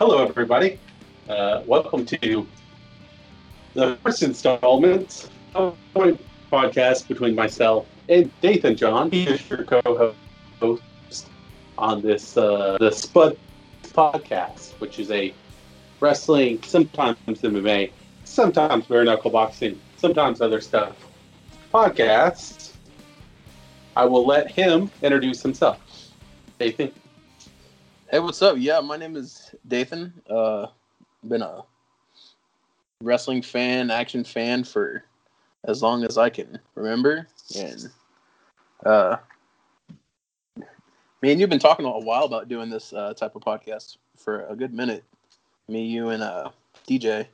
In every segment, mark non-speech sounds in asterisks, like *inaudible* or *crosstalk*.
Hello, everybody. Uh, welcome to the first installment of my podcast between myself and Dathan John. He is your co-host on this uh, the Spud podcast, which is a wrestling, sometimes MMA, sometimes bare knuckle boxing, sometimes other stuff podcast. I will let him introduce himself. Dathan. Hey, what's up? Yeah, my name is Dathan. Uh, been a wrestling fan, action fan for as long as I can remember, and uh, me and you've been talking a while about doing this uh, type of podcast for a good minute. Me, you, and uh, DJ.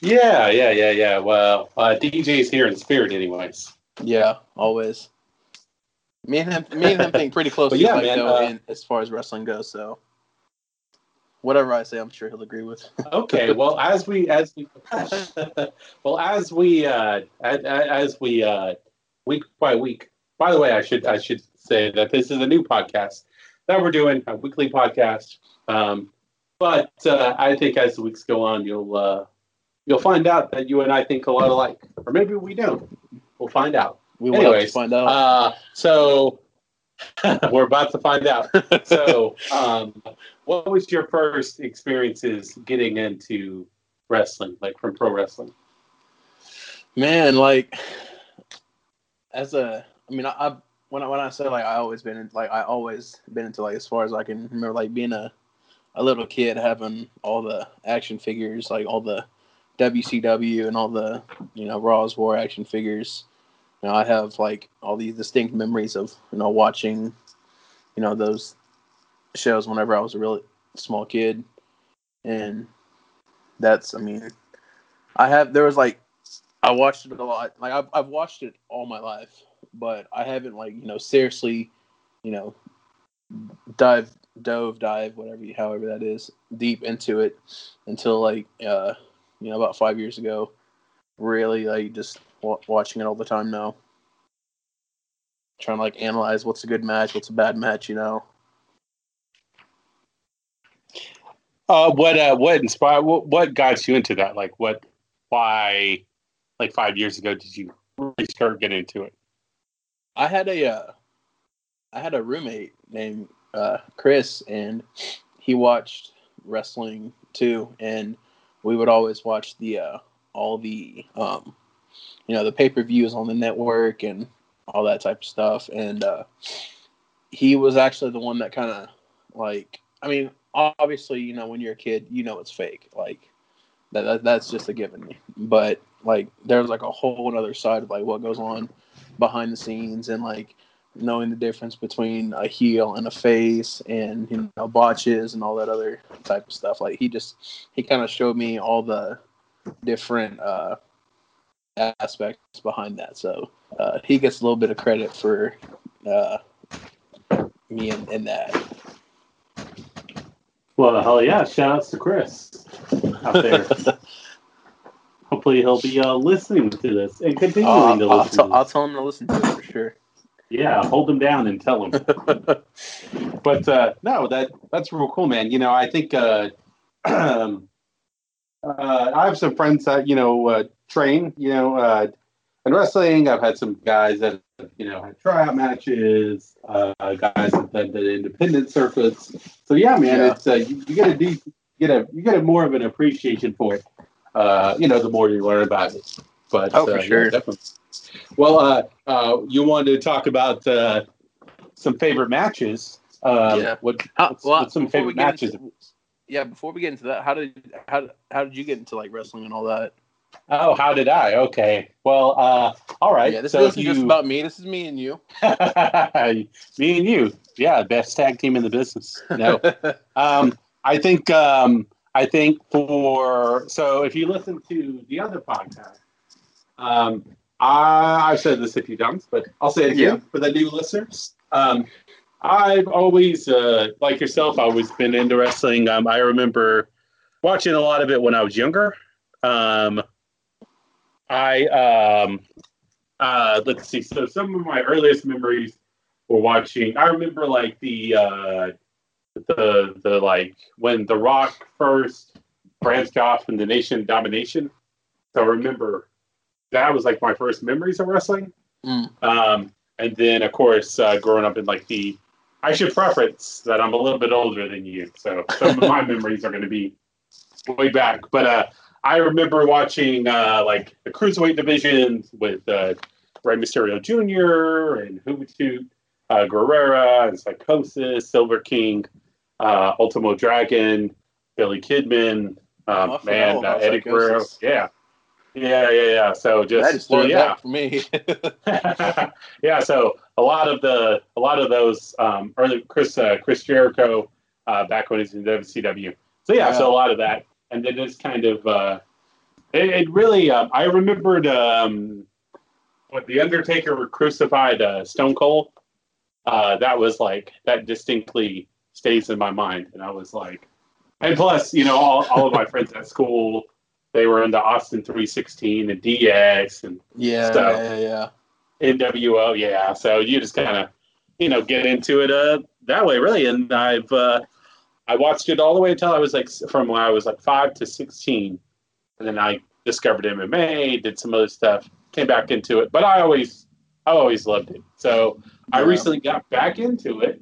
Yeah, yeah, yeah, yeah. Well, uh, DJ's here in spirit, anyways. Yeah, always. Me and him, me and him think pretty *laughs* close. Yeah, like, man, though, uh, in, as far as wrestling goes. So whatever I say, I'm sure he'll agree with. *laughs* Okay, well, as we as we *laughs* well as we uh, as, as we uh, week by week. By the way, I should I should say that this is a new podcast that we're doing a weekly podcast. Um, but uh, I think as the weeks go on, you'll uh, you'll find out that you and I think a lot alike, or maybe we don't. We'll find out. We will to Anyways, find out. Uh, so *laughs* we're about to find out. *laughs* So, um, what was your first experiences getting into wrestling, like from pro wrestling? Man, like as a, I mean, I, I've when I when I say like I always been in, like I always been into like as far as I can remember, like being a a little kid having all the action figures, like all the WCW and all the you know Raw's War action figures. Know, I have like all these distinct memories of you know watching, you know those shows whenever I was a really small kid, and that's I mean, I have there was like I watched it a lot. Like I've I've watched it all my life, but I haven't like you know seriously, you know, dive dove dive whatever however that is deep into it until like uh you know about five years ago. Really like just wa- watching it all the time now. Trying to like analyze what's a good match, what's a bad match, you know. Uh, what uh, what inspired? What, what got you into that? Like, what? Why? Like five years ago, did you really start getting into it? I had a uh, I had a roommate named uh, Chris, and he watched wrestling too, and we would always watch the uh, all the um, you know the pay per views on the network and all that type of stuff, and uh, he was actually the one that kind of like I mean obviously you know when you're a kid you know it's fake. Like that, that that's just a given. But like there's like a whole other side of like what goes on behind the scenes and like knowing the difference between a heel and a face and you know botches and all that other type of stuff. Like he just he kind of showed me all the different uh aspects behind that so uh he gets a little bit of credit for uh me in, in that Well, hell yeah! Shout outs to Chris out there. *laughs* Hopefully, he'll be uh, listening to this and continuing I'll, to I'll, listen. tell- to I'll tell him to listen to it for sure Yeah, hold him down and tell him. *laughs* but uh, no, that that's real cool, man. You know, I think uh, *clears throat* um, uh, I have some friends that you know uh, train. You know, uh, in wrestling, I've had some guys that you know had tryout matches, uh, guys that did the independent circuits. So yeah, man, Yeah. it's uh, you, you get a deep, you get a you get a more of an appreciation for it. Uh, you know, the more you learn about it. But Oh, for uh, sure. yeah, definitely. Well, uh, uh, you wanted to talk about uh, some favorite matches. Um, Yeah. What, what's, well, what's some favorite matches? into- yeah before we get into that how did how how did you get into like wrestling and all that Oh, how did I? Okay. Well, uh, all right. yeah this so isn't you, just about me this is me and you *laughs* me and you. Yeah, best tag team in the business. No. *laughs* um, I think um, I think for so if you listen to the other podcast, um, I, I've said this a few times, but I'll say it again for the new listeners. I've always, uh, like yourself, I've always been into wrestling. Um, I remember watching a lot of it when I was younger. Um, I um, uh, let's see. So some of my earliest memories were watching. I remember like the uh, the the like when The Rock first branched off the Nation Domination. So I remember that was like my first memories of wrestling. Mm. Um, and then of course uh, growing up in like the I should preference that I'm a little bit older than you, so some of my *laughs* memories are going to be way back. But uh, I remember watching uh, like the cruiserweight division with uh, Rey Mysterio Jr. and Juventud uh, Guerrera and Psychosis, Silver King, uh, Ultimo Dragon, Billy Kidman, um, forgot man, uh, Eddie Guerrero. Yeah. Yeah, yeah, yeah. So that just, just well, yeah, for me. *laughs* yeah, so a lot of the a lot of those um, early Chris uh, Chris Jericho uh, back when he's in WCW. So yeah, Yeah. so a lot of that, and then it's kind of uh, it, it really. Um, I remembered um, when the Undertaker crucified uh, Stone Cold. Uh, that was like that distinctly stays in my mind, and I was like, and plus, you know, all, all of my friends at school. They were into Austin 316 and DX and yeah, So- yeah, yeah. NWO, yeah. So you just kind of, you know, get into it uh, that way, really. And I've uh, I watched it all the way until I was like from when I was like five to sixteen, and then I discovered MMA, did some other stuff, came back into it. But I always, I always loved it. So I recently got back into it.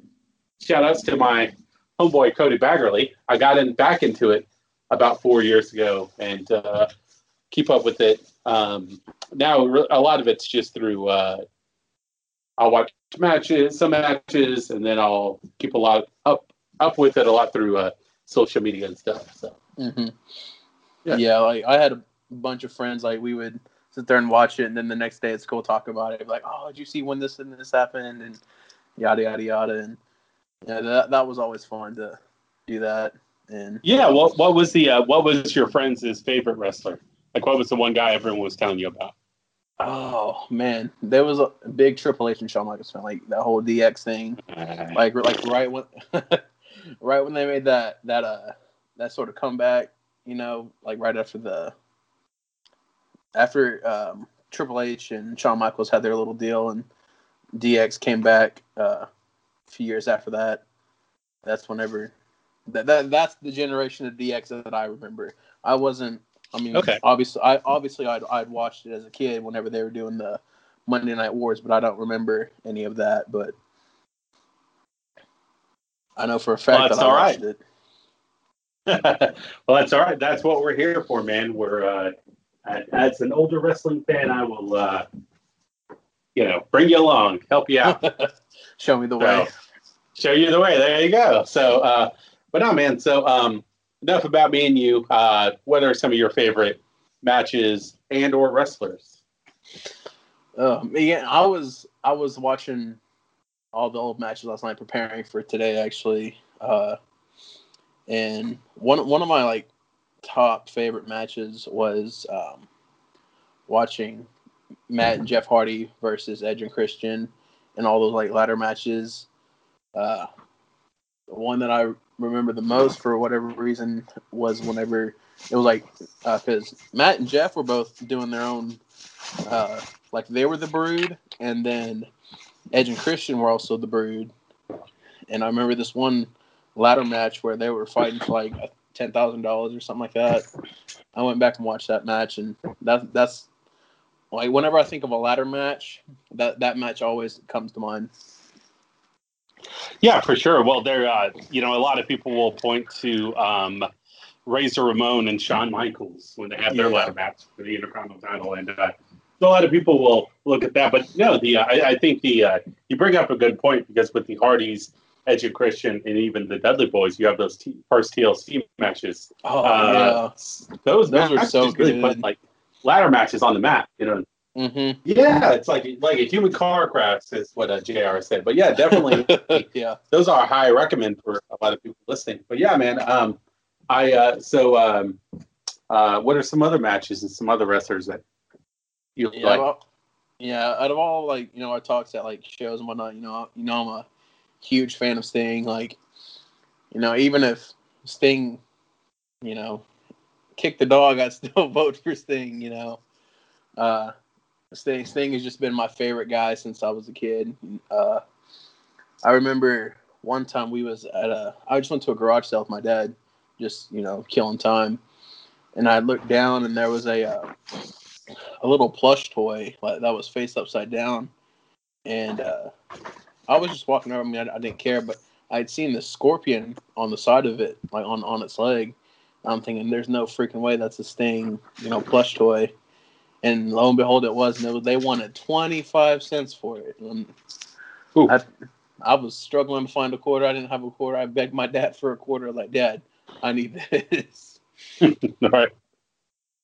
Shout outs to my homeboy Cody Baggerly. I got in back into it about four years ago and uh, keep up with it. Um, now a lot of it's just through uh, I'll watch matches, some matches, and then I'll keep a lot up up with it a lot through uh, social media and stuff. So hmm Yeah. Yeah. like I had a bunch of friends. Like we would sit there and watch it, and then the next day at school talk about it. Like, oh, did you see when this and this happened, and yada yada yada. And yeah, that that was always fun to do that. And yeah, what what was the uh, what was your friend's favorite wrestler? Like what was the one guy everyone was telling you about? oh man, there was a big Triple H and Shawn Michaels fan. Like that whole DX thing. like like right when *laughs* right when they made that that uh that sort of comeback, you know, like right after the after um, Triple H and Shawn Michaels had their little deal and DX came back uh, a few years after that. That's whenever that, that that's the generation of DX that I remember. I wasn't. I mean, Okay. obviously, I obviously I'd I'd watched it as a kid whenever they were doing the Monday Night Wars, but I don't remember any of that. But I know for a fact Well, that's that I all watched right. it. *laughs* well, that's all right. That's what we're here for, man. We're uh, as an older wrestling fan, I will, uh, you know, bring you along, help you out. *laughs* Show me the way. So, show you the way. There you go. So, uh, but no, man. So, um, enough about me and you. Uh, what are some of your favorite matches and or wrestlers? Um, yeah, I was I was watching all the old matches last night, preparing for today actually. Uh, and one one of my like top favorite matches was um, watching Matt and Jeff Hardy versus Edge and Christian, and all those like ladder matches. Uh, the one that I remember the most for whatever reason was whenever it was like because Matt and Jeff were both doing their own uh, like they were the brood, and then Edge and Christian were also the brood. And I remember this one ladder match where they were fighting for like ten thousand dollars or something like that. I went back and watched that match, and that that's like whenever I think of a ladder match, that that match always comes to mind. Yeah, for sure. Well, there, uh, you know, a lot of people will point to um, Razor Ramon and Shawn Michaels when they have their Yeah. ladder match for the Intercontinental title, and uh, so a lot of people will look at that. But no, the uh, I, I think the uh, you bring up a good point because with the Hardys, Edge and Christian, and even the Dudley Boys, you have those t- first TLC matches. Oh Uh, Those Those are so really put good. like ladder matches on the map. You know, yeah. Mm-hmm. yeah, it's like like a human car crash is what uh, Jr. said. But yeah, definitely *laughs* yeah. those are high recommend for a lot of people listening. But yeah, man, um, I uh, so um, uh, what are some other matches and some other wrestlers that you Yeah, like? well, yeah. Out of all like you know our talks at like shows and whatnot, you know, you know I'm a huge fan of Sting. Like, you know, even if Sting, you know, kicked the dog, I *laughs* still vote for Sting. You know, uh, Sting Sting has just been my favorite guy since I was a kid. Uh, I remember one time we was at a I just went to a garage sale with my dad, just you know killing time, and I looked down and there was a uh, a little plush toy that was face upside down, and uh, I was just walking over. I mean, I, I didn't care, but I'd seen the scorpion on the side of it, like on on its leg. I'm thinking, there's no freaking way that's a Sting, you know, plush toy. And lo and behold, it was. Was, they wanted 25 cents for it. And I, I was struggling to find a quarter. I didn't have a quarter. I begged my dad for a quarter. Like, Dad, I need this. *laughs* *laughs* All right.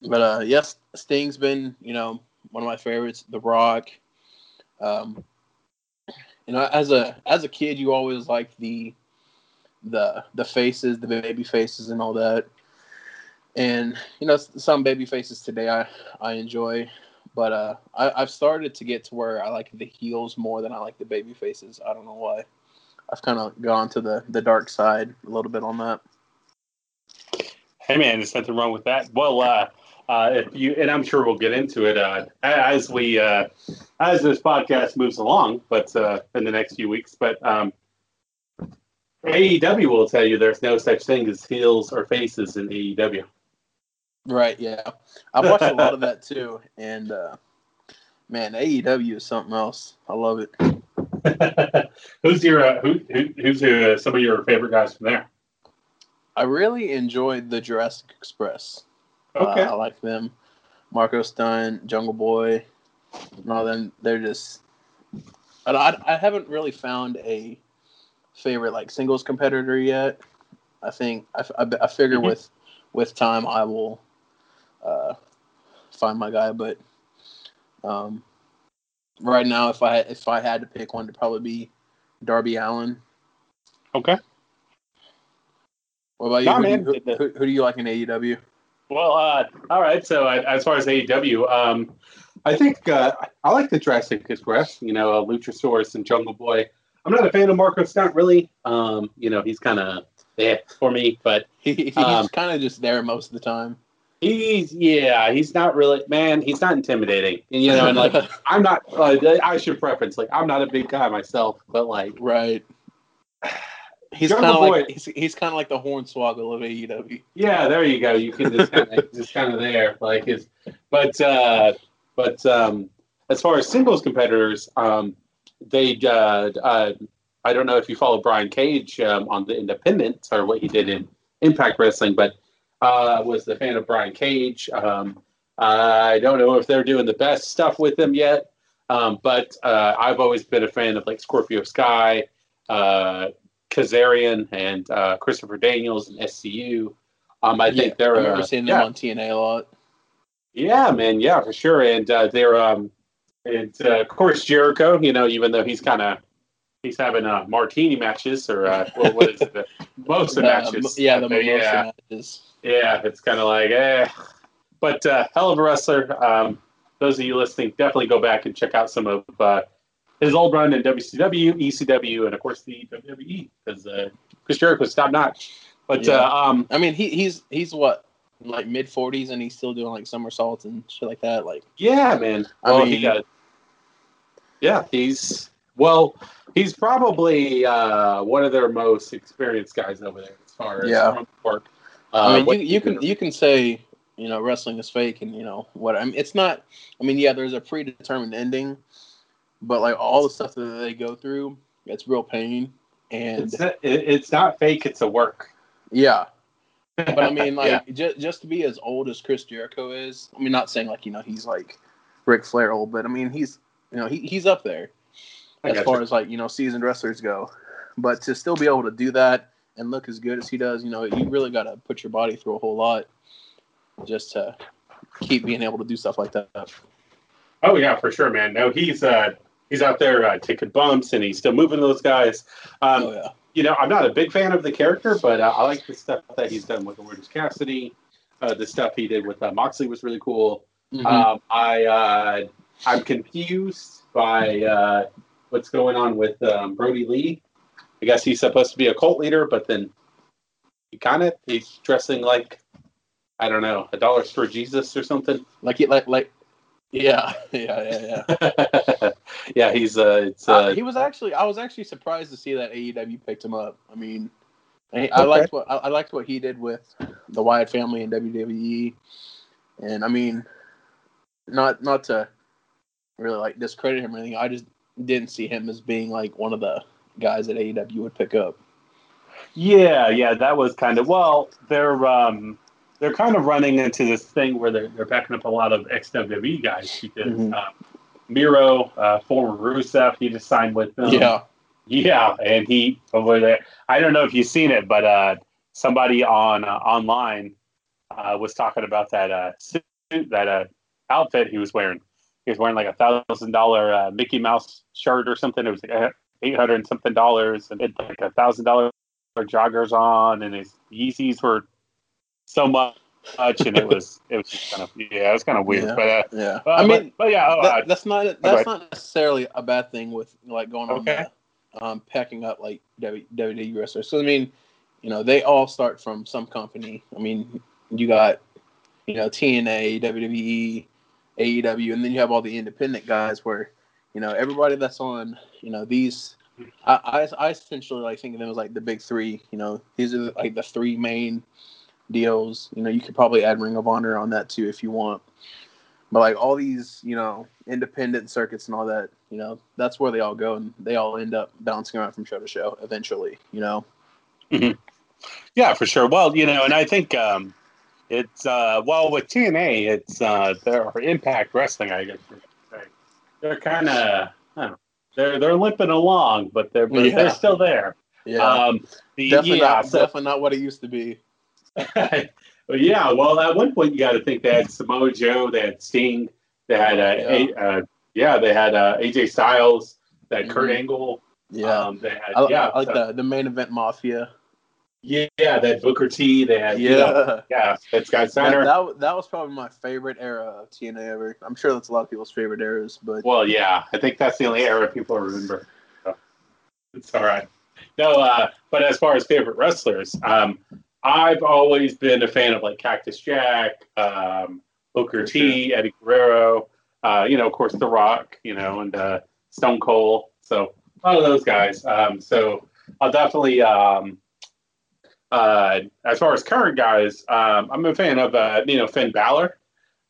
But uh, yes, Sting's been, you know, one of my favorites. The Rock. Um, you know, as a as a kid, you always like the the the faces, the baby faces, and all that. And you know, some baby faces today I I enjoy, but uh, I, I've started to get to where I like the heels more than I like the baby faces. I don't know why. I've kind of gone to the the dark side a little bit on that. Hey man, there's nothing wrong with that. Well, uh, uh, if you and I'm sure we'll get into it uh, as we uh, as this podcast moves along, but uh, in the next few weeks. But um, AEW will tell you there's no such thing as heels or faces in AEW. Right. Yeah, I've watched a lot of that too, and uh, man, AEW is something else. I love it. *laughs* who's your uh, who, who who's uh, some of your favorite guys from there? I really enjoyed the Jurassic Express. Okay. Uh, I like them. Marko Stunt, Jungle Boy, and all them. They're just. I, I, I haven't really found a favorite like singles competitor yet. I think I, I, I figure Mhm. with with time I will uh, find my guy. But um, right now, if I if I had to pick one, to probably be Darby Allin. Okay. What about you? Nah, who, do you- who, who, who do you like in AEW? Well, uh, all right. So uh, as far as AEW, um, I think uh, I like the Jurassic Express. You know, uh, Luchasaurus and Jungle Boy. I'm not a fan of Marko Stunt, really. Um, you know, he's kind of eh for me, but He, he's Um, kind of just there most of the time. He's yeah, he's not really man. He's not intimidating, you know, and like *laughs* I'm not. Uh, I should preference like I'm not a big guy myself, but like right. He's kind of like he's, he's kind of like the hornswoggle of AEW. Yeah, there you go. You can just kind of *laughs* just kind of there, like it's. But uh, but um, as far as singles competitors, um, they uh, uh, I don't know if you follow Brian Cage um, on the Independent or what he did in Impact Wrestling, but uh, was the fan of Brian Cage. Um, I don't know if they're doing the best stuff with him yet, um, but uh, I've always been a fan of like Scorpio Sky, uh, Kazarian, and uh, Christopher Daniels and SCU. Um, I think they're I remember uh, seeing them yeah, on TNA a lot. yeah, man, yeah, for sure. And uh, they're um, and uh, of course Jericho. You know, even though he's kind of he's having uh, martini matches or uh, what, what is it? The *laughs* most The- matches. yeah, the mimosa yeah, matches. Yeah, it's kind of like eh. But uh, hell of a wrestler. Um, those of you listening, definitely go back and check out some of uh, his old run in WCW, ECW, and of course the WWE because uh, Chris Jericho's top notch. But Yeah. uh, um, I mean, he he's he's what like mid forties, and he's still doing like somersaults and shit like that. Like, Yeah, man. I Well, mean- he got. Yeah, he's well. He's probably uh, one of their most experienced guys over there as far as Yeah. work. Uh, I mean, you, you can you can say you know wrestling is fake, and you know what I mean. It's not. I mean, yeah, there's a predetermined ending, but like all the stuff that they go through, it's real pain. And It's not, it's not fake. It's a work. yeah, but I mean, *laughs* like Yeah. just just to be as old as Chris Jericho is. I mean, not saying like you know he's like Ric Flair old, but I mean he's you know he, he's up there I as gotcha. far as like you know seasoned wrestlers go. But to still be able to do that and look as good as he does, you know, you really got to put your body through a whole lot just to keep being able to do stuff like that. Oh yeah, for sure, man. No, he's uh, he's out there uh, taking bumps and he's still moving those guys. Um, oh yeah, you know, I'm not a big fan of the character, but uh, I like the stuff that he's done with Orange Cassidy. Uh, the stuff he did with uh, Moxley was really cool. Mhm. Um, I uh, I'm confused by uh, what's going on with um, Brodie Lee. I guess he's supposed to be a cult leader, but then he kind of he's dressing like I don't know a dollar store Jesus or something. like he like like Yeah, *laughs* yeah, yeah, yeah. *laughs* yeah, he's uh, it's uh, uh, he was actually. I was actually surprised to see that AEW picked him up. I mean, I, I liked what I, I liked what he did with the Wyatt family in WWE, and I mean, not not to really like discredit him or anything. I just didn't see him as being like one of the guys at AEW would pick up. Yeah, yeah, that was kind of well. They're um, they're kind of running into this thing where they're they're backing up a lot of ex WWE guys because Mhm. uh, Miro, uh, former Rusev, he just signed with them. yeah, yeah, and he over there. I don't know if you've seen it, but uh, somebody on uh, online uh, was talking about that uh, suit, that uh, outfit he was wearing. He was wearing like a thousand dollar uh, Mickey Mouse shirt or something. It was like eight hundred and something dollars, and had like a thousand dollar for joggers on, and his Yeezys were so much, and it was it was just kind of yeah, it was kind of weird. Yeah. But uh, yeah. uh, I mean, but, but yeah, oh, that, uh, that's not that's not necessarily a bad thing with like going on Okay. the, um, packing up like W- WWE wrestlers. So I mean, you know, they all start from some company. I mean, you got you know TNA, WWE, AEW, and then you have all the independent guys where you know everybody that's on you know these. I, I, I essentially like think of them as like the big three. You know, these are like the three main deals. You know, you could probably add Ring of Honor on that too if you want. But like all these, you know, independent circuits and all that, you know, that's where they all go, and they all end up bouncing around from show to show eventually. You know. Yeah, for sure. Well, you know, and I think um, it's uh, well with TNA, it's uh, their Impact Wrestling. I guess. They're kind of they're they're limping along, but they're but Yeah. they're still there. Yeah. Um, the, definitely yeah, not. so- Definitely not what it used to be. *laughs* Well, yeah. Well, at one point you got to think they had Samoa Joe, they had Sting, they had uh, Yeah. A, uh, yeah, they had uh, AJ Styles, they had Kurt. Angle. Yeah. um, they had I, yeah, I like so- the the main event mafia. Yeah, they Booker T, they had Yeah. you know, yeah, it's Scott That, Steiner. that, that was probably my favorite era of TNA ever. I'm sure that's a lot of people's favorite eras, but Well, yeah, I think that's the only era people remember. So it's all right. No, uh, but as far as favorite wrestlers, um, I've always been a fan of like Cactus Jack, um, Booker For T, Eddie Guerrero, uh, you know, of course, The Rock, you know, and uh, Stone Cold. So a lot of those guys. Um, so I'll definitely. Um, uh, as far as current guys, um, I'm a fan of uh, you know Finn Balor.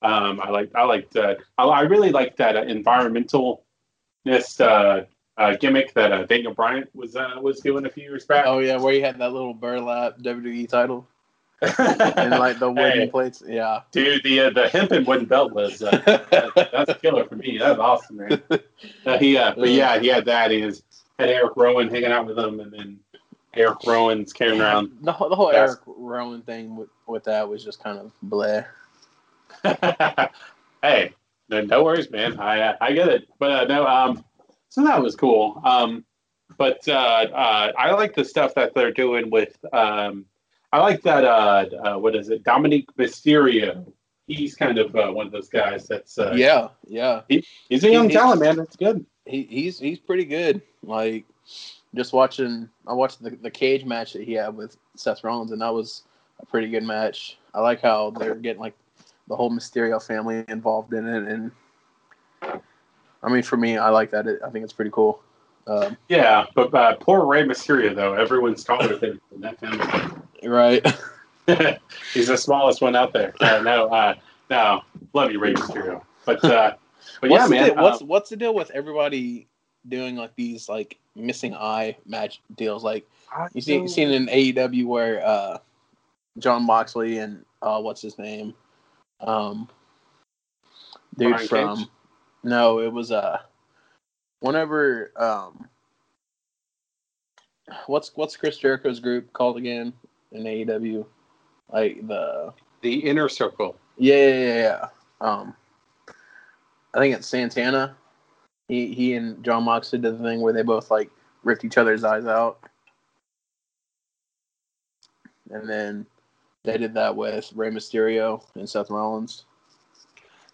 Um, I like I liked uh, I, I really like that uh, environmentalness uh, uh, gimmick that uh, Daniel Bryan was uh, was doing a few years back. oh yeah, where he had that little burlap WWE title *laughs* and like the wooden Hey, plates. Yeah. dude, the uh, the hemp and wooden belt was uh, that- that's a killer for me. That's awesome, man. *laughs* Uh, he, uh, but yeah, he had that. He was, had Eric Rowan hanging out with him, and then Eric Rowan's carrying around. The whole, the whole. Eric Rowan thing with, with that was just kind of bleh. *laughs* hey, no, no worries, man. I I get it. But uh, no, um, so that was cool. Um, but uh, uh, I like the stuff that they're doing with. Um, I like that. Uh, uh, what is it? Dominik Mysterio. He's kind of uh, one of those guys that's. Uh, yeah, yeah. he's a young He- talent, man. That's good. He he's he's pretty good. Like just watching, I watched the the cage match that he had with Seth Rollins, and that was a pretty good match. I like how they're getting like the whole Mysterio family involved in it, and I mean, for me, I like that. I think it's pretty cool. Um, Yeah, but uh, poor Rey Mysterio though. Everyone's taller than that family. right. *laughs* *laughs* He's the smallest one out there. Uh, no, uh, no, love you, Rey Mysterio. But uh, but yeah, what's the man. deal, what's um, what's the deal with everybody doing like these like missing eye match deals? Like you see, you seen in AEW where uh, Jon Moxley and uh, what's his name, um, dude Brian from Cage? no, it was uh, whenever um, what's what's Chris Jericho's group called again in AEW? Like the the inner circle. yeah, yeah, yeah, yeah. Um, I think it's Santana. He he and Jon Moxley did the thing where they both like ripped each other's eyes out, and then they did that with Rey Mysterio and Seth Rollins.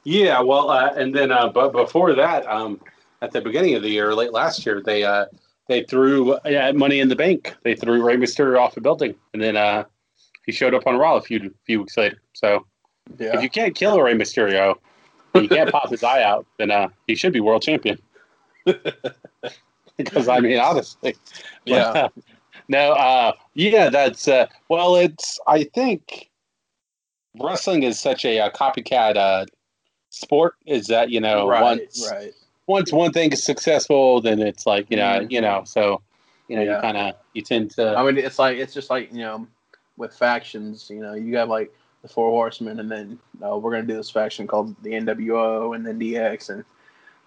Yeah, well, uh, and then uh, but before that, um, at the beginning of the year, late last year, they uh, they threw uh, money in the bank. They threw Rey Mysterio off a building, and then uh, he showed up on Raw a few few weeks later. So Yeah, if you can't kill Rey Mysterio, you can't pop his eye out, then uh, he should be world champion. *laughs* because I mean, honestly, Yeah. no, uh, yeah, that's uh, well, it's I think wrestling is such a, uh copycat uh, sport. Is that you know right, once right. once one thing is successful, then it's like you know Mhm. you know so you know Yeah. you kind of you tend to I mean, it's like it's just like you know, with factions. You know, you got like the Four Horsemen, and then uh, we're gonna do this faction called the NWO, and then DX, and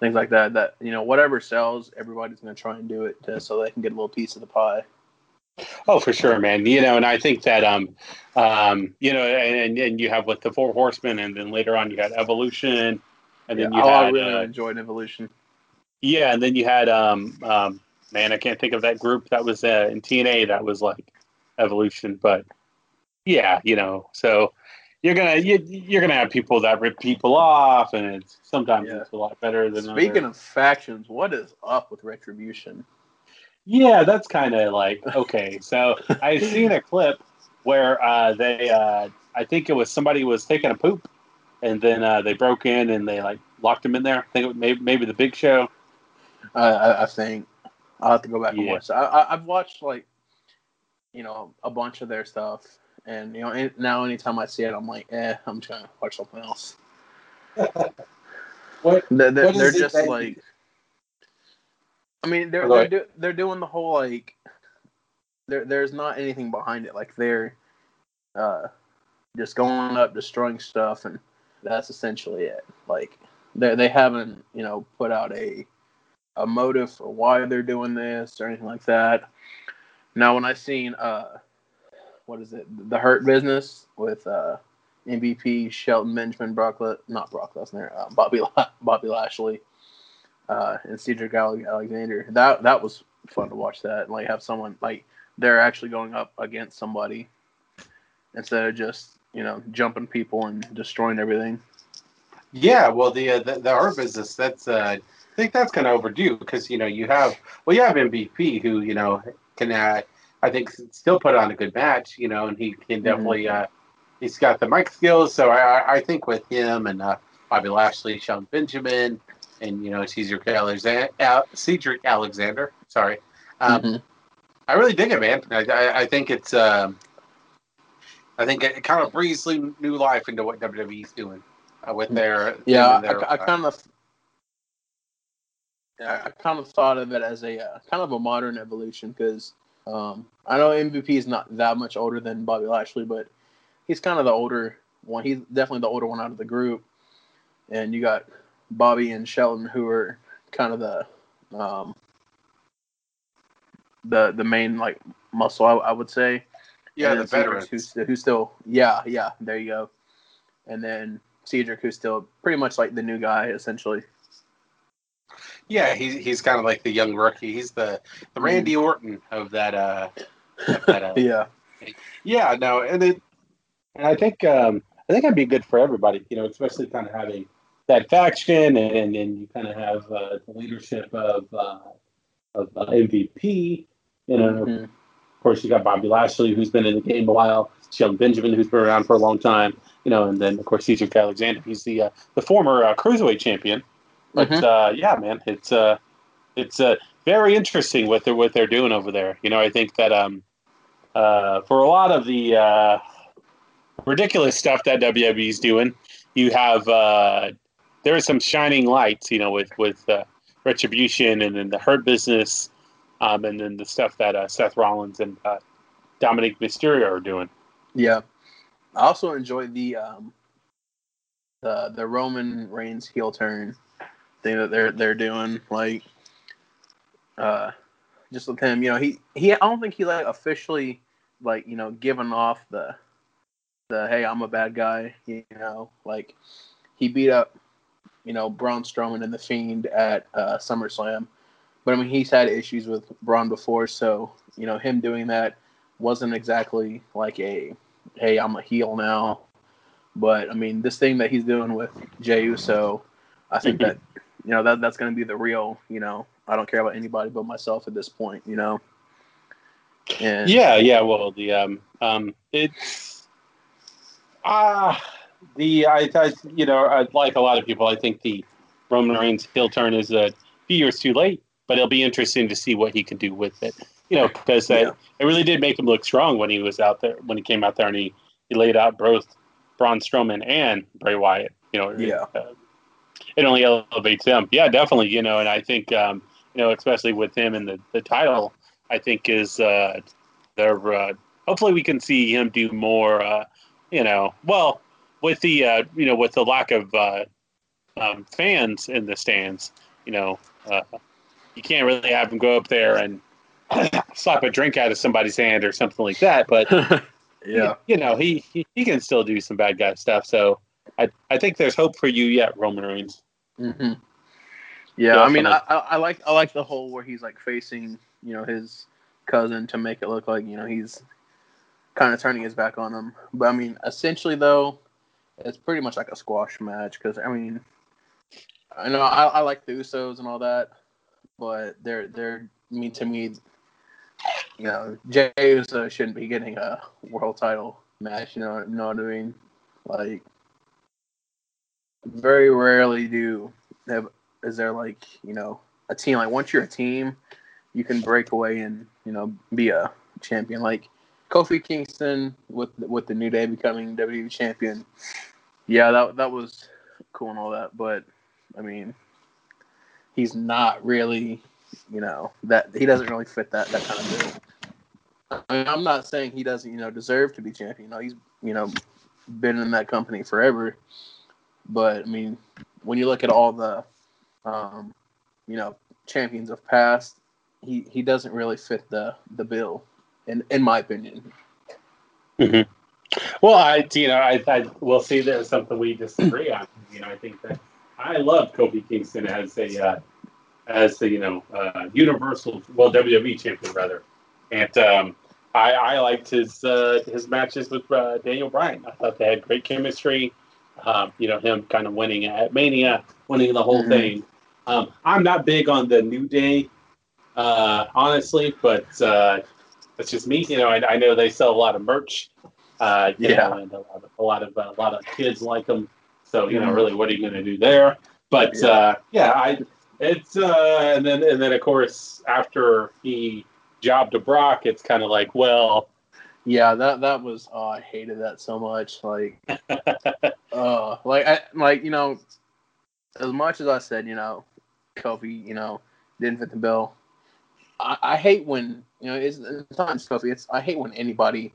things like that. That you know, whatever sells, everybody's gonna try and do it to, so they can get a little piece of the pie. Oh, for sure, man. You know, and I think that um, um, you know, and and you have with the Four Horsemen, and then later on you had Evolution, and then Yeah, you oh, I had really uh, enjoyed Evolution. yeah, and then you had um, um, man, I can't think of that group that was uh, in TNA that was like Evolution, but yeah, you know, so you're gonna you, you're gonna have people that rip people off, and it's sometimes Yeah. it's a lot better than Speaking others. of factions, what is up with Retribution? Yeah, that's kind of like okay. So I've seen a clip where uh, they, uh, I think it was somebody was taking a poop, and then uh, they broke in and they like locked him in there. I think it was maybe maybe the Big Show. I, I, I think I'll have to go back and watch. I, I, I've watched like, you know, a bunch of their stuff, and you know, now anytime I see it, I'm like, eh, I'm just gonna watch something else. *laughs* What? They're, they're, What they're just that- like, I mean, they're they're, do, they're doing the whole like, there there's not anything behind it. Like they're, uh, just going up, destroying stuff, and that's essentially it. Like they they haven't you know put out a a motive for why they're doing this or anything like that. Now, when I seen uh, what is it, the Hurt Business with uh, MVP Shelton Benjamin, Brock Le- not Brock Lesnar, uh, Bobby La- *laughs* Bobby Lashley, uh, and Cedric Alexander. That that was fun to watch. That and like have someone like they're actually going up against somebody instead of just you know jumping people and destroying everything. Yeah, well, the uh, the, the business that's uh, I think that's kind of overdue because you know you have well you have MVP who you know can uh, I think still put on a good match you know and he can definitely uh, he's got the mic skills so I I- think with him and uh, Bobby Lashley, Sean Benjamin, and you know Cedric Alexander, Cedric Alexander, sorry, um, Mhm. I really dig it, man. I I, I think it's um, I think it kind of breathes new life into what WWE's doing uh, with their Yeah, them I, I uh, kind of, I I kind of thought of it as a uh, kind of a modern evolution because um, I know MVP is not that much older than Bobby Lashley, but he's kind of the older one. He's definitely the older one out of the group, and you got Bobby and Shelton who are kind of the um, the the main like muscle, I, I would say. Yeah, And the veterans. Who's, who's still, yeah, yeah, there you go. And then Cedric, who's still pretty much like the new guy, essentially. Yeah, he's he's kind of like the young rookie. He's the the Mm. Randy Orton of that. Uh, of that uh, *laughs* Yeah. yeah, no, and it, and I think um, I think it'd be good for everybody. You know, especially kind of having that faction, and and, and you kind of have uh, the leadership of uh, of uh, MVP. You know, Mhm. of course, you got Bobby Lashley, who's been in the game a while. Shelton Benjamin, who's been around for a long time. You know, and then of course Cedric Alexander. He's the uh, the former uh, cruiserweight champion. But Mhm. uh, yeah, man, it's uh, it's uh, very interesting what they're what they're doing over there. You know, I think that um, uh, for a lot of the uh, ridiculous stuff that WWE's doing, you have uh, there are some shining lights. You know, with with uh, Retribution and then the Hurt Business, um, and then the stuff that uh, Seth Rollins and uh, Dominik Mysterio are doing. Yeah. I also enjoyed the um the the Roman Reigns heel turn thing that they're they're doing. Like uh just with him, you know, he he I don't think he like officially like, you know, given off the the hey, I'm a bad guy, you know, like he beat up, you know, Braun Strowman and the Fiend at uh SummerSlam. But I mean he's had issues with Braun before, so you know, him doing that wasn't exactly like a hey, I'm a heel now. But I mean, this thing that he's doing with Jey Uso, I think that you know that that's going to be the real. You know, I don't care about anybody but myself at this point. You know. And Yeah, yeah. Well, the um, um, it's ah, the I thought you know I, like a lot of people, I think the Roman Reigns heel turn is a few years too late, but it'll be interesting to see what he can do with it. You know, because yeah. it really did make him look strong when he was out there when he came out there and he, he laid out both Braun Strowman and Bray Wyatt. You know, yeah. Uh, it only elevates him. Yeah, definitely. You know, and I think um, you know, especially with him and the, the title, I think is uh, they're uh, hopefully we can see him do more. Uh, you know, well, with the uh, you know with the lack of uh, um, fans in the stands, you know, uh, you can't really have him go up there and *coughs* slap a drink out of somebody's hand or something like that. But *laughs* yeah, you, you know, he, he, he can still do some bad guy stuff. So I I think there's hope for you yet, Roman Reigns. Mm-hmm. Yeah, I mean, I, I like I like the whole where he's like facing you know his cousin to make it look like you know he's kind of turning his back on him. But I mean, essentially though, it's pretty much like a squash match because I mean, I know I, I like the Usos and all that, but they're they're I mean to me, you know, Jey Uso shouldn't be getting a world title match. You know, you know what I mean? Like, very rarely do have is there like you know a team like once you're a team, you can break away and you know be a champion. Like Kofi Kingston with with the New Day becoming WWE champion. Yeah, that that was cool and all that, but I mean, he's not really, you know, that he doesn't really fit that that kind of bill. I mean, I'm not saying he doesn't, you know, deserve to be champion. You know, he's, you know, been in that company forever. But I mean, when you look at all the, um, you know, champions of past, he he doesn't really fit the the bill in in my opinion. Mm-hmm. Well, I you know I, I will see there's something we disagree on. You know, I think that I love Kofi Kingston as a uh, as the you know uh, Universal well WWE champion rather, and um, I, I liked his uh, his matches with uh, Daniel Bryan. I thought they had great chemistry. Um, you know him kind of winning at Mania, winning the whole mm-hmm. thing. Um, I'm not big on the New Day, uh, honestly, but uh, that's just me. You know, I, I, know they sell a lot of merch. Uh, yeah, know, and a lot of a lot of, uh, a lot of kids like them. So you know, mm-hmm. really, what are you going to do there? But yeah, uh, yeah I it's uh, and then and then of course after he jobbed to Brock, it's kind of like, well, yeah, that that was oh, I hated that so much. Like, *laughs* like I like you know, as much as I said, you know, Kofi, you know, didn't fit the bill. I, I hate when you know it's, it's not just Kofi. It's I hate when anybody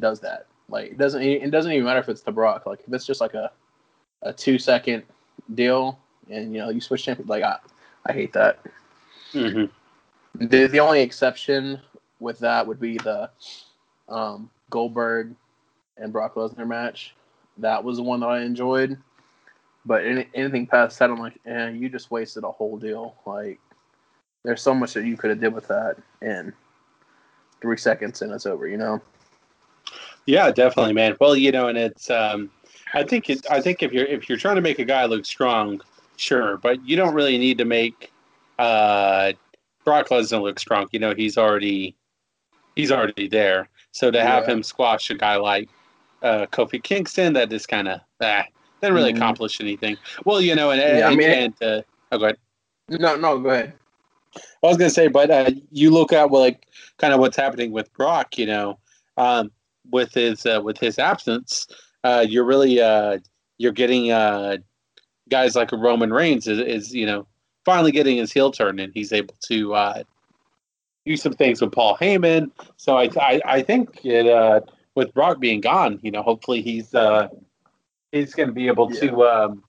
does that. Like it doesn't it doesn't even matter if it's the Brock. Like if it's just like a a two second deal and you know you switch champions. Like I I hate that. Mm-hmm. The the only exception with that would be the um, Goldberg and Brock Lesnar match. That was the one that I enjoyed. But any, anything past that, I'm like, eh, you just wasted a whole deal. Like, there's so much that you could have did with that in three seconds, and it's over. You know? Yeah, definitely, man. Well, you know, and it's, um, I think it, I think if you're if you're trying to make a guy look strong, sure, but you don't really need to make uh, Brock Lesnar look strong. You know, he's already he's already there. So to have yeah. him squash a guy like uh, Kofi Kingston, that just kind of ah, didn't really mm accomplish anything. Well, you know, and, yeah, and, I mean, and uh, oh, go ahead. No, no, go ahead. I was gonna say, but uh, you look at well, like kind of what's happening with Brock. You know, um, with his uh, with his absence, uh, you're really uh, you're getting uh, guys like Roman Reigns is, is you know finally getting his heel turn, and he's able to uh, do some things with Paul Heyman. So I I, I think it, uh, with Brock being gone, you know, hopefully he's uh, he's going to be able yeah. to, um,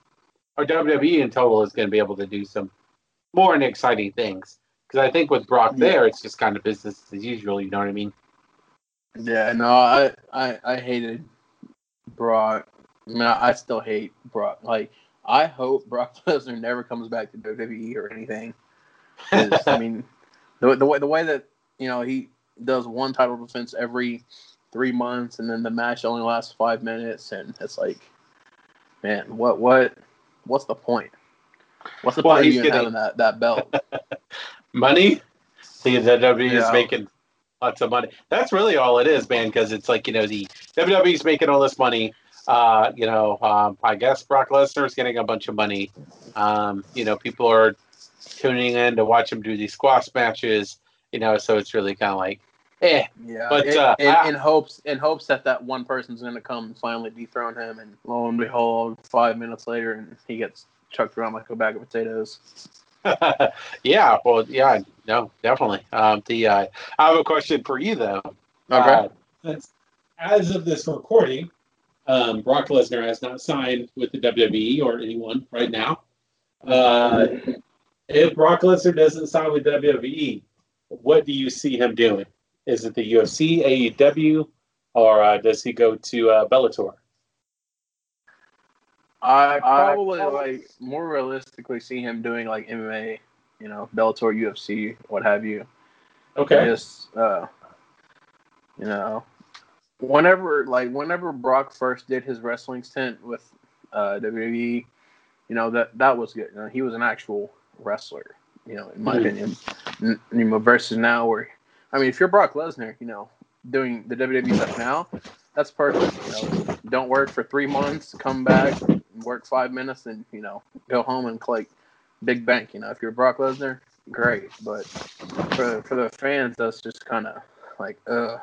or WWE in total is going to be able to do some more and exciting things. Because I think with Brock yeah. there, it's just kind of business as usual. You know what I mean? Yeah. No, I I, I hated Brock. I mean, I, I still hate Brock. Like, I hope Brock *laughs* Lesnar never comes back to WWE or anything. I *laughs* mean, the the way the way that you know he does one title defense every three months, and then the match only lasts five minutes, and it's like, man, what what what's the point? What's the well, point of even having that that belt? *laughs* money. See, the WWE yeah. is making lots of money. That's really all it is, man. Because it's like you know the WWE is making all this money. uh, you know, um, I guess Brock Lesnar is getting a bunch of money. Um, you know, people are tuning in to watch him do these squash matches. You know, so it's really kind of like, eh. Yeah, But, in, uh, in, I- in hopes in hopes that that one person's going to come and finally dethrone him, and lo and behold, five minutes later, and he gets chucked around like a bag of potatoes. *laughs* yeah, well, yeah, no, definitely. Um, the uh, I have a question for you though. Uh, That's- as of this recording, um, Brock Lesnar has not signed with the WWE or anyone right now. Uh, if Brock Lesnar doesn't sign with WWE, what do you see him doing? Is it the UFC, AEW, or uh, does he go to uh, Bellator? I probably like more realistically see him doing like MMA, you know, Bellator, UFC, what have you. Okay. Just uh, you know, whenever like whenever Brock first did his wrestling stint with uh, WWE, you know that that was good. You know, he was an actual wrestler. You know, in my Mhm. opinion. N- you know, versus now where, I mean, if you're Brock Lesnar, you know, doing the WWE stuff now, that's perfect. You know, don't work for three months, come back, work five minutes, and you know, go home and collect big bank. You know, if you're Brock Lesnar, great. But for for the fans, that's just kind of like, uh,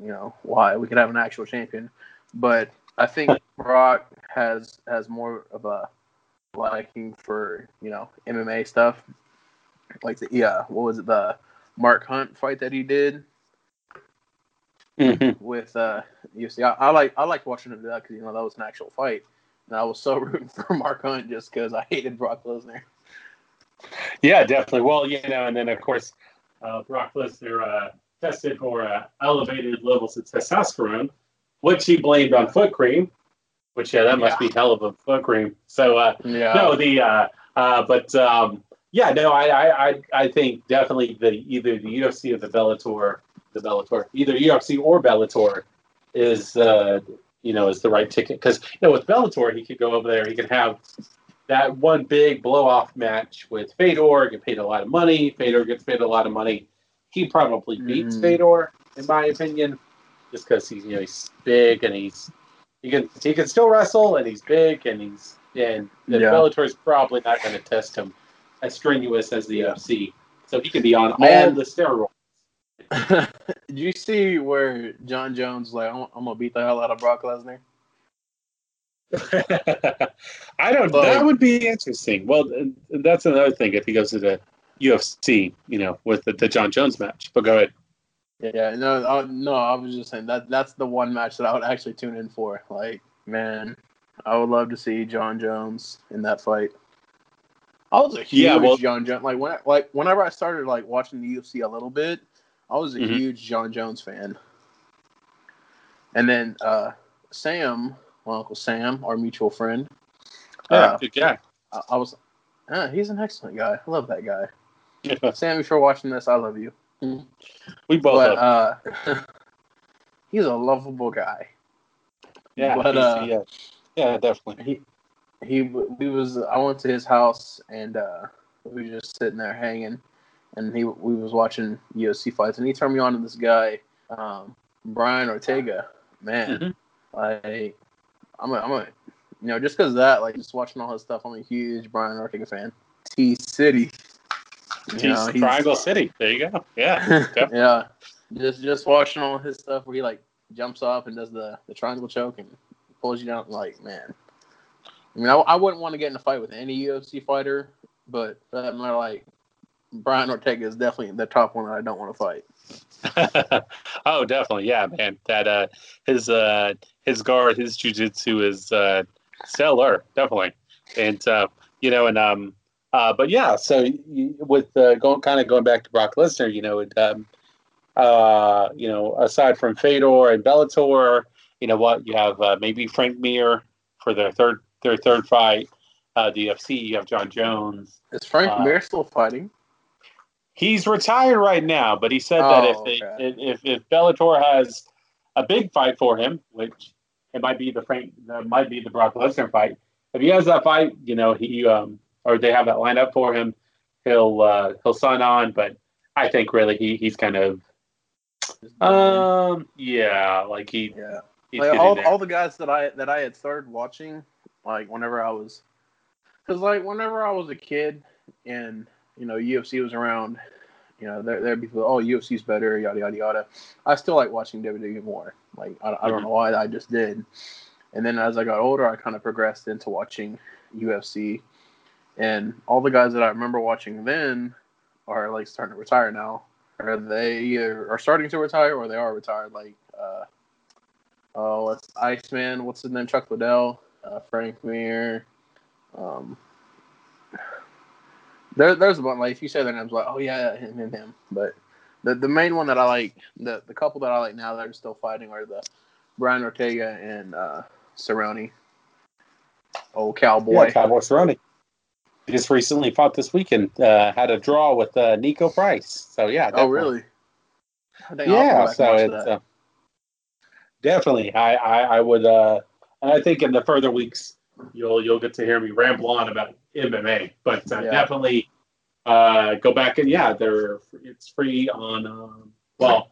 you know, why we could have an actual champion. But I think *laughs* Brock has has more of a liking for you know MMA stuff, like the yeah, what was it the Mark Hunt fight that he did Mm-hmm. with uh UFC. I, I like I like watching him do that because you know that was an actual fight, and I was so *laughs* rooting for Mark Hunt just because I hated Brock Lesnar. Yeah, definitely. Well, you know, and then of course, uh, Brock Lesnar uh, tested for uh, elevated levels of testosterone, which he blamed on foot cream. Which yeah, that must be hell of a foot cream. So uh, Yeah, no, the uh, uh, but um, yeah, no, I, I I think definitely the either the UFC or the Bellator, the Bellator, either UFC or Bellator is uh, you know is the right ticket because you know with Bellator he could go over there, he could have that one big blow off match with Fedor, get paid a lot of money. Fedor gets paid a lot of money. He probably beats Mhm. Fedor, in my opinion, just because he's you know he's big and he's he can he can still wrestle and he's big and he's and the Yeah. Bellator is probably not going to test him as strenuous as the Yeah. UFC. So he can be on all the steroids. *laughs* Did you see where Jon Jones like I'm, I'm gonna beat the hell out of Brock Lesnar? *laughs* I don't. Like- that would be interesting. Well, that's another thing if he goes to the UFC, you know, with the, the Jon Jones match. But go ahead. Yeah, no, I, no, I was just saying that that's the one match that I would actually tune in for. Like, man, I would love to see John Jones in that fight. I was a huge Yeah, well- Jon Jones. Like when, like whenever I started like watching the UFC a little bit, I was a Mhm. huge Jon Jones fan. And then uh, Sam, my uncle Sam, our mutual friend, Yeah, uh, good guy. I, I was, uh, he's an excellent guy. I love that guy. Sam, if you're watching this, I love you. we both. but love uh, *laughs* he's a lovable guy. yeah, but, uh, yeah, yeah, definitely. He he we was I went to his house and uh, we were just sitting there hanging, and he we was watching UFC fights, and he turned me on to this guy, um, Brian Ortega. Man, Mhm. like I'm a I'm a you know just because of that like just watching all his stuff, I'm a huge Brian Ortega fan. T City. He's You know, Triangle City. There you go. Yeah, *laughs* yeah, just just watching all his stuff where he like jumps up and does the the triangle choke and pulls you down. Like man, I mean, I, I wouldn't want to get in a fight with any UFC fighter, but matter, like Brian Ortega is definitely the top one that I don't want to fight. *laughs* oh, definitely. Yeah, man. That uh, his uh, his guard, his jujitsu is uh, stellar. Definitely, and uh, you know, and um, uh, but yeah. So you, with uh, going kind of going back to Brock Lesnar, you know, it, um, uh, you know, aside from Fedor and Bellator, you know what, you have uh, maybe Frank Mir for their third their third fight. Uh, the UFC, you have Jon Jones. Is Frank Uh, Mir still fighting? He's retired right now, but he said that if, Oh, they, okay. if if Bellator has a big fight for him, which it might be the Frank, that might be the Brock Lesnar fight. If he has that fight, you know he um or they have that lined up for him, he'll uh, he'll sign on. But I think really he he's kind of um yeah like he yeah, He's like all, there. all the guys that I that I had started watching, like whenever I was, because like whenever I was a kid and you know UFC was around, you know there there'd be people, oh UFC's better, yada yada yada. I still like watching WWE more. Like I, I don't Mhm. know why I just did. And then as I got older, I kind of progressed into watching UFC, and all the guys that I remember watching then are like starting to retire now. Or they are starting to retire or they are retired. Like, uh, oh, what's Iceman? What's his name? Chuck Liddell, uh, Frank Mir. Um, there, there's a bunch. Like, if you say their names, like, oh yeah, him, and him. But the the main one that I like, the the couple that I like now that are still fighting are the Brian Ortega and uh, Cerrone. Oh, cowboy. Yeah, Cowboy Cerrone. Just recently fought this weekend. Uh, had a draw with uh, Niko Price. So yeah. oh, really? I'll have to Yeah. So it's uh, definitely. I, I I would. And I think in the further weeks you'll you'll get to hear me ramble on about MMA. But uh, Yeah. definitely uh, go back and yeah, they're it's free on. Um, well,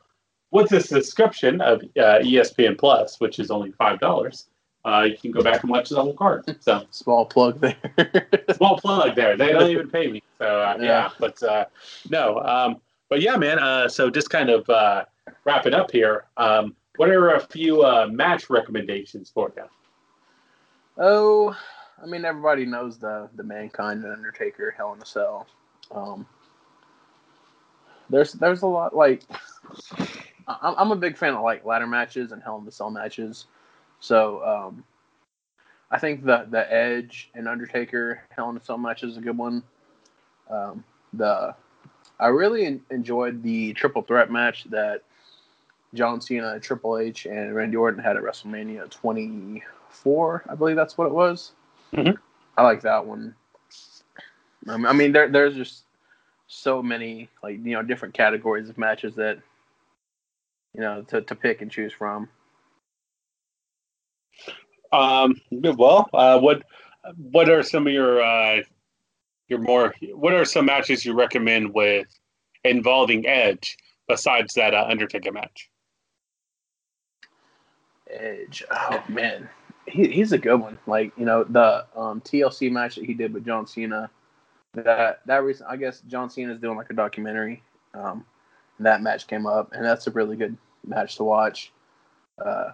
with this subscription of uh, ESPN Plus, which is only five dollars, uh, you can go back and watch the whole card. So *laughs* Small plug there. *laughs* small plug there. They don't even pay me. So uh, yeah. Yeah. but uh, no. Um, but yeah, man. Uh, so just kind of uh, wrap it up here. Um, what are a few uh, match recommendations for you? Oh, I mean, everybody knows the the Mankind and Undertaker Hell in a Cell. Um, there's there's a lot like I- I'm a big fan of like ladder matches and Hell in the Cell matches. So um, I think the the Edge and Undertaker Hell in a Cell match is a good one. Um, the I really en- enjoyed the triple threat match that John Cena, Triple H, and Randy Orton had at WrestleMania 24. I believe that's what it was. Mhm. I like that one. I mean, there there's just so many like you know different categories of matches that you know to, to pick and choose from. Um, well, uh, what what are some of your uh, your more what are some matches you recommend with involving Edge besides that uh, Undertaker match? Edge. Oh man, he, he's a good one. Like you know the um, TLC match that he did with John Cena. That that recent, I guess John Cena is doing like a documentary. Um, that match came up, and that's a really good match to watch. Uh,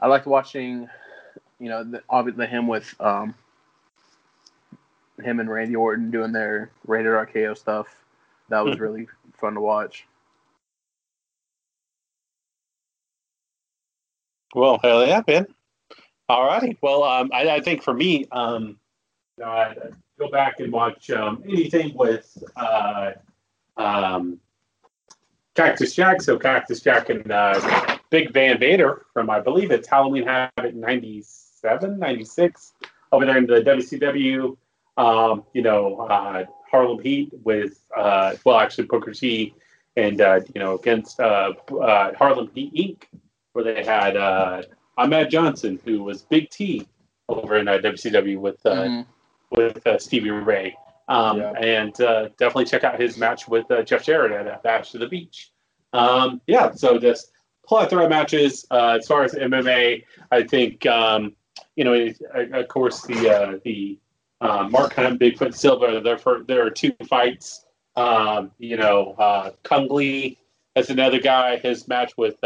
I liked watching, you know, the, obviously him with um, him and Randy Orton doing their rated RKO stuff. That was really fun to watch. Well, hell yeah, man. All righty. Well, um, I, I think for me, um, you know, I, I go back and watch um, anything with uh, um, Cactus Jack. So Cactus Jack and uh, Big Van Vader from, I believe it's Halloween Havoc 97, 96, over there in the WCW. Um, you know, uh, Harlem Heat with, uh, well, actually Booker T and, uh, you know, against uh, Harlem Heat Inc where they had uh, Ahmed Johnson, who was Big T over in uh, WCW with uh, Mhm. with uh, Stevie Ray. Um, Yeah. And uh, definitely check out his match with uh, Jeff Jarrett at Bash to the Beach. Um, yeah, so just plethora of matches. Uh, as far as MMA, I think um, you know, it- of course, the uh, the uh, Mark Hunt, Bigfoot Silva. There for there are two fights. Um, you know, uh, Cung Le. That's another guy. His match with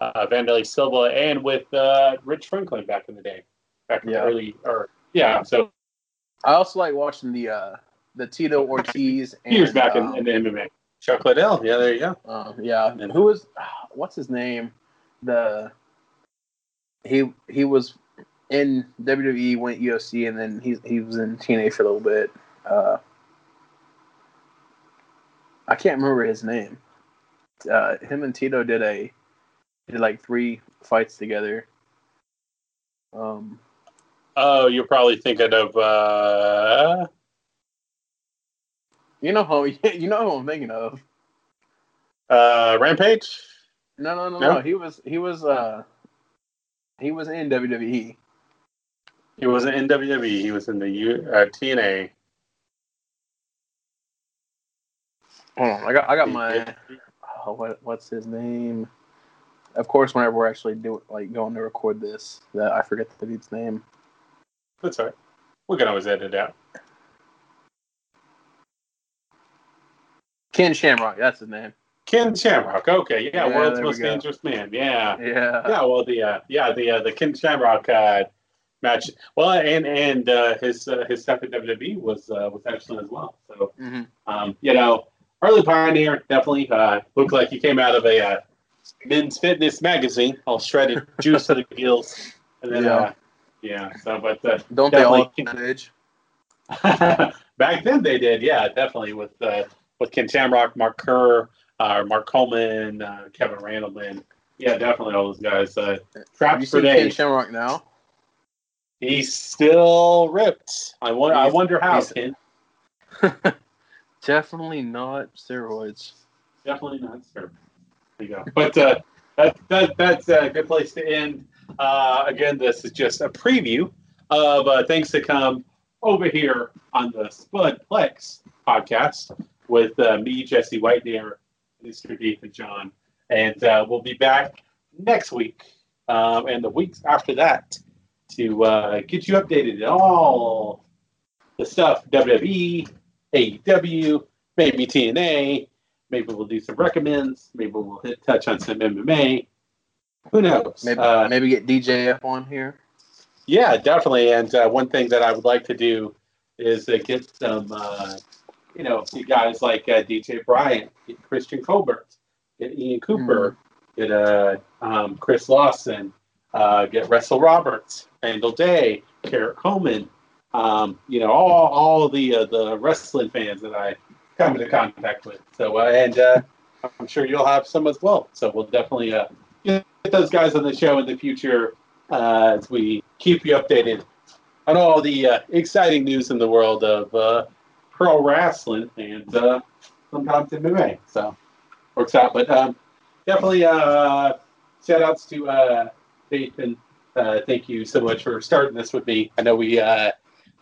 uh, uh, Wanderlei Silva and with uh, Rich Franklin back in the day, back in Yeah. the early or yeah. So I also like watching the uh, the Tito Ortiz *laughs* and years back um, in, in the MMA. Chuck Liddell. Yeah, there you go. Uh, yeah, And- who was *sighs* what's his name? The he he was in WWE, went UFC, and then he he was in TNA for a little bit. Uh, I can't remember his name. Uh, him and Tito did a did like three fights together. Um, Oh, you're probably thinking of uh, you know who *laughs* you know who I'm thinking of. uh, Rampage. No, no, no, No? no. He was he was uh he was in. WWE. He wasn't in WWE. He was in the U, uh, TNA. Hold on, I got I got my oh, what what's his name? Of course, whenever we're actually do like going to record this, that I forget the dude's name. That's all right. We can always edit it out. Ken Shamrock, that's his name. Ken Shamrock. Okay, yeah, Yeah, world's most dangerous man. Yeah, Yeah. yeah. Well, the uh, yeah the uh, the Ken Shamrock uh, match. Well, and and uh, his uh, his stuff at WWE was uh, was excellent as well. So hmm um, you know, early pioneer definitely uh, looked like he came out of a uh, men's fitness magazine, all shredded, juice to the *laughs* gills, and then Yeah. uh, yeah. So, but uh, Don't they all Definitely. at that age? *laughs* Back then they did, yeah, definitely with uh, with Ken Shamrock, Mark Kerr, uh, Mark Coleman, uh, Kevin Randleman. Yeah, definitely all those guys. Uh, Have you traps for seen Ken days. Shamrock now? He's still ripped. I wonder. I wonder how. Ken. *laughs* Definitely not steroids. Definitely not sure. You go. But uh, that, that that's a good place to end. Uh, again, this is just a preview of uh, things to come over here on the Spudplex podcast with uh, me, Jesse White Deer, Mr. and John, and uh, we'll be back next week um, and the weeks after that to uh, get you updated on all the stuff WWE, AEW, maybe TNA. Maybe we'll do some recommends. Maybe we'll hit touch on some MMA. Who knows? Maybe Uh, maybe get DJ up on here. yeah, definitely. And uh, one thing that I would like to do is uh, get some, uh, you know, guys like uh, DJ Bryant, get Christian Colbert, get Ian Cooper, get uh, um, Chris Lawson, uh, get Russell Roberts, Randall Day, Garrett Coleman. Um, you know, all all the uh, the wrestling fans that I come into contact with. So, uh, and uh, I'm sure you'll have some as well. So we'll definitely uh, get those guys on the show in the future uh, as we keep you updated on all the uh, exciting news in the world of uh, pro wrestling and uh, sometimes MMA. So works out. But um, definitely uh, shout outs to Nathan. Uh, thank you so much for starting this with me. I know we uh,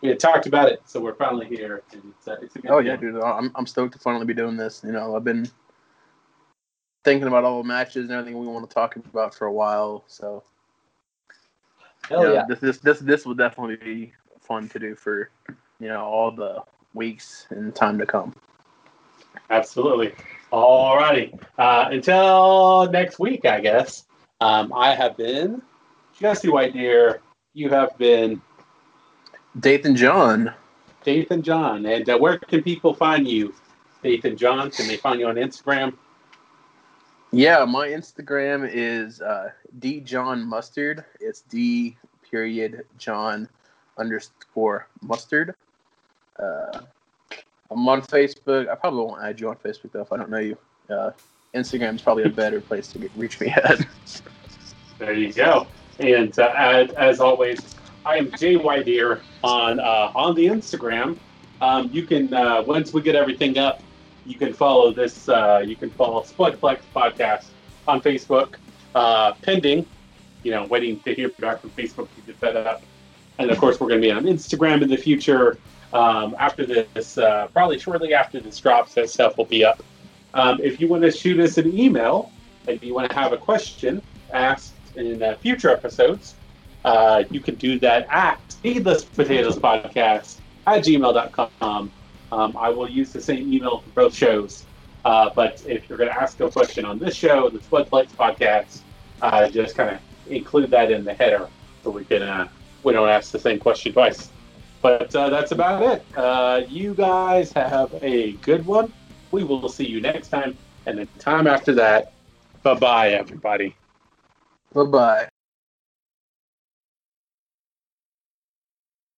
we had talked about it, so we're finally here. And it's, uh, it's Oh yeah, deal. dude. I'm I'm stoked to finally be doing this. You know, I've been thinking about all the matches and everything we want to talk about for a while. So Hell you know, yeah. this this this this will definitely be fun to do for you know all the weeks and time to come. Absolutely. All righty. Uh, until next week, I guess. Um, I have been Jesse White Deer. You have been Dathan John. Dathan John. And uh, where can people find you, Dathan John? Can they find you on Instagram? Yeah, my Instagram is uh, D John Mustard. It's D period John underscore mustard. Uh, I'm on Facebook. I probably won't add you on Facebook though if I don't know you. Uh, Instagram's probably a better place to get, reach me at. There you go. And uh, as, as always, I am Jay White Deer on uh, on the Instagram. Um, you can uh, once we get everything up, you can follow this. Uh, you can follow Spudplex Podcast on Facebook, uh, pending. You know, waiting to hear back from Facebook to get that up. And of course, we're going to be on Instagram in the future. Um, after this, uh, probably shortly after this drops, that stuff will be up. Um, if you want to shoot us an email and you want to have a question asked in uh, future episodes, uh, you can do that at Needless Potatoes Podcast at gmail.com. Um, I will use the same email for both shows. Uh, but if you're going to ask a question on this show, the Spudplex Podcast, uh, just kind of include that in the header so we can uh, we don't ask the same question twice. But uh, that's about it. Uh, you guys have a good one. We will see you next time, and the time after that. Bye bye, everybody. bye bye.